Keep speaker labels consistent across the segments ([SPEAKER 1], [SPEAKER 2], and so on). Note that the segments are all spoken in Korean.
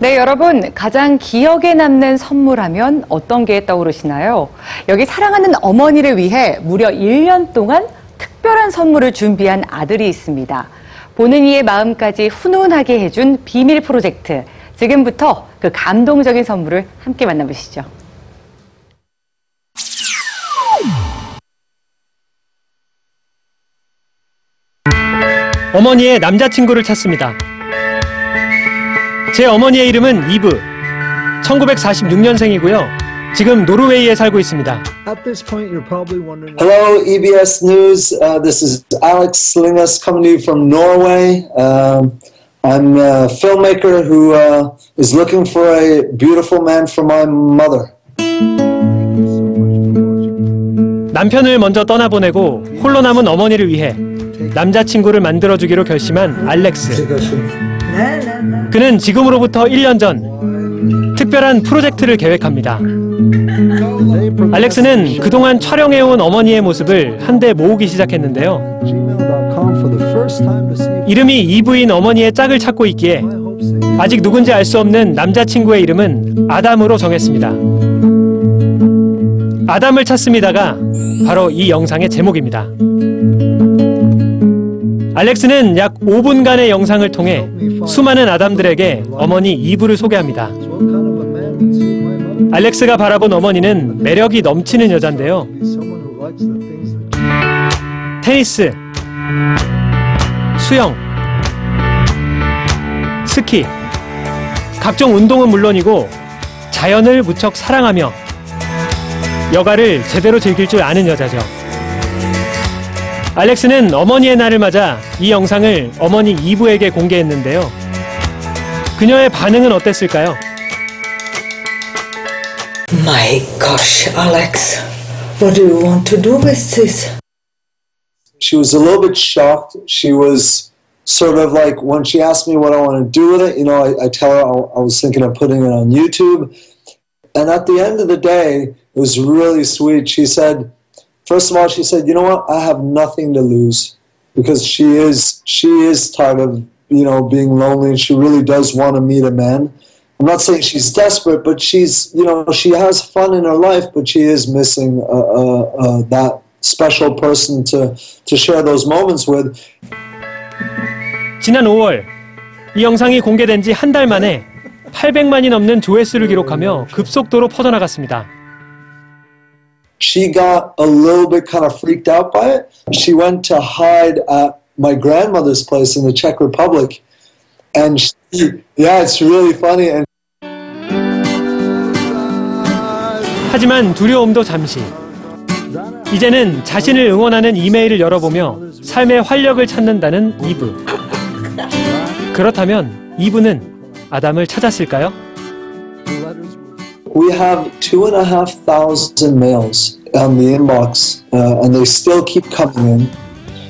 [SPEAKER 1] 네, 여러분, 가장 기억에 남는 선물하면 어떤 게 떠오르시나요? 여기 사랑하는 어머니를 위해 무려 1년 동안 특별한 선물을 준비한 아들이 있습니다. 보는 이의 마음까지 훈훈하게 해준 비밀 프로젝트. 지금부터 그 감동적인 선물을 함께 만나보시죠.
[SPEAKER 2] 어머니의 남자친구를 찾습니다. 제 어머니의 이름은 이브. 1946년생이고요. 지금 노르웨이에 살고 있습니다.
[SPEAKER 3] At this point, you're probably wondering.
[SPEAKER 4] Hello, EBS News. Uh, this is Alex Slingas coming to you from Norway. Um, I'm a filmmaker who uh, is looking for a beautiful man for my mother.
[SPEAKER 2] 남편을 먼저 떠나보내고 홀로 남은 어머니를 위해 남자친구를 만들어주기로 결심한 알렉스. 그는 지금으로부터 1년 전 특별한 프로젝트를 계획합니다. 알렉스는 그동안 촬영해온 어머니의 모습을 한데 모으기 시작했는데요. 이름이 이브인 어머니의 짝을 찾고 있기에. 아직 누군지 알 수 없는 남자친구의 이름은 아담으로 정했습니다. 아담을 찾습니다가 바로 이 영상의 제목입니다. 알렉스는 약 5분간의 영상을 통해 수많은 아담들에게 어머니 이브를 소개합니다. 알렉스가 바라본 어머니는 매력이 넘치는 여잔데요. 테니스, 수영, 스키, 각종 운동은 물론이고 자연을 무척 사랑하며 여가를 제대로 즐길 줄 아는 여자죠. 알렉스는 어머니의 날을 맞아 이 영상을 어머니 이브에게 공개했는데요. 그녀의 반응은 어땠을까요?
[SPEAKER 5] My gosh, Alex, what do you want to do with this?
[SPEAKER 4] She was a little bit shocked. She was sort of like, when she asked me what I want to do with it, you know, I, I tell her I, I was thinking of putting it on YouTube. And at the end of the day, it was really sweet. She said, first of all, she said, you know what? I have nothing to lose because she is she is tired of you know being lonely and she really does want to meet a man. I'm not saying she's desperate, but she's you know she has fun in her life, but she is missing uh, uh, uh, that special person to to share those moments with.
[SPEAKER 2] 지난 5월 이 영상이 공개된 지 한 달 만에 800만이 넘는 조회수를 기록하며 급속도로 퍼져나갔습니다.
[SPEAKER 4] She got a little bit kind of freaked out by it. She went to hide at my grandmother's place in the Czech Republic. And she, yeah, it's really funny. And
[SPEAKER 2] 하지만 두려움도 잠시. 이제는 자신을 응원하는 이메일을 열어보며 삶의 활력을 찾는다는 이브. 그렇다면 이브는 아담을 찾았을까요?
[SPEAKER 4] We have two and a half thousand mails on the inbox, uh, and they still keep coming in.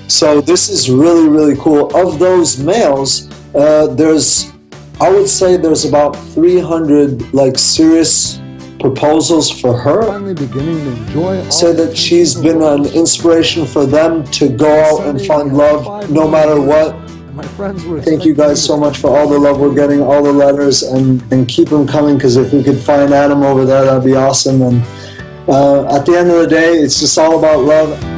[SPEAKER 4] So this is really, really cool. Of those mails, uh, there's, I would say, there's about 300 like serious proposals for her.
[SPEAKER 3] finally beginning to enjoy
[SPEAKER 4] say that she's been an inspiration for them to go out and find love no matter what.
[SPEAKER 3] My friends were
[SPEAKER 4] Thank you guys so much for all the love we're getting, all the letters, and, and keep them coming because if we could find Adam over there, that'd be awesome. And uh, at the end of the day, it's just all about love.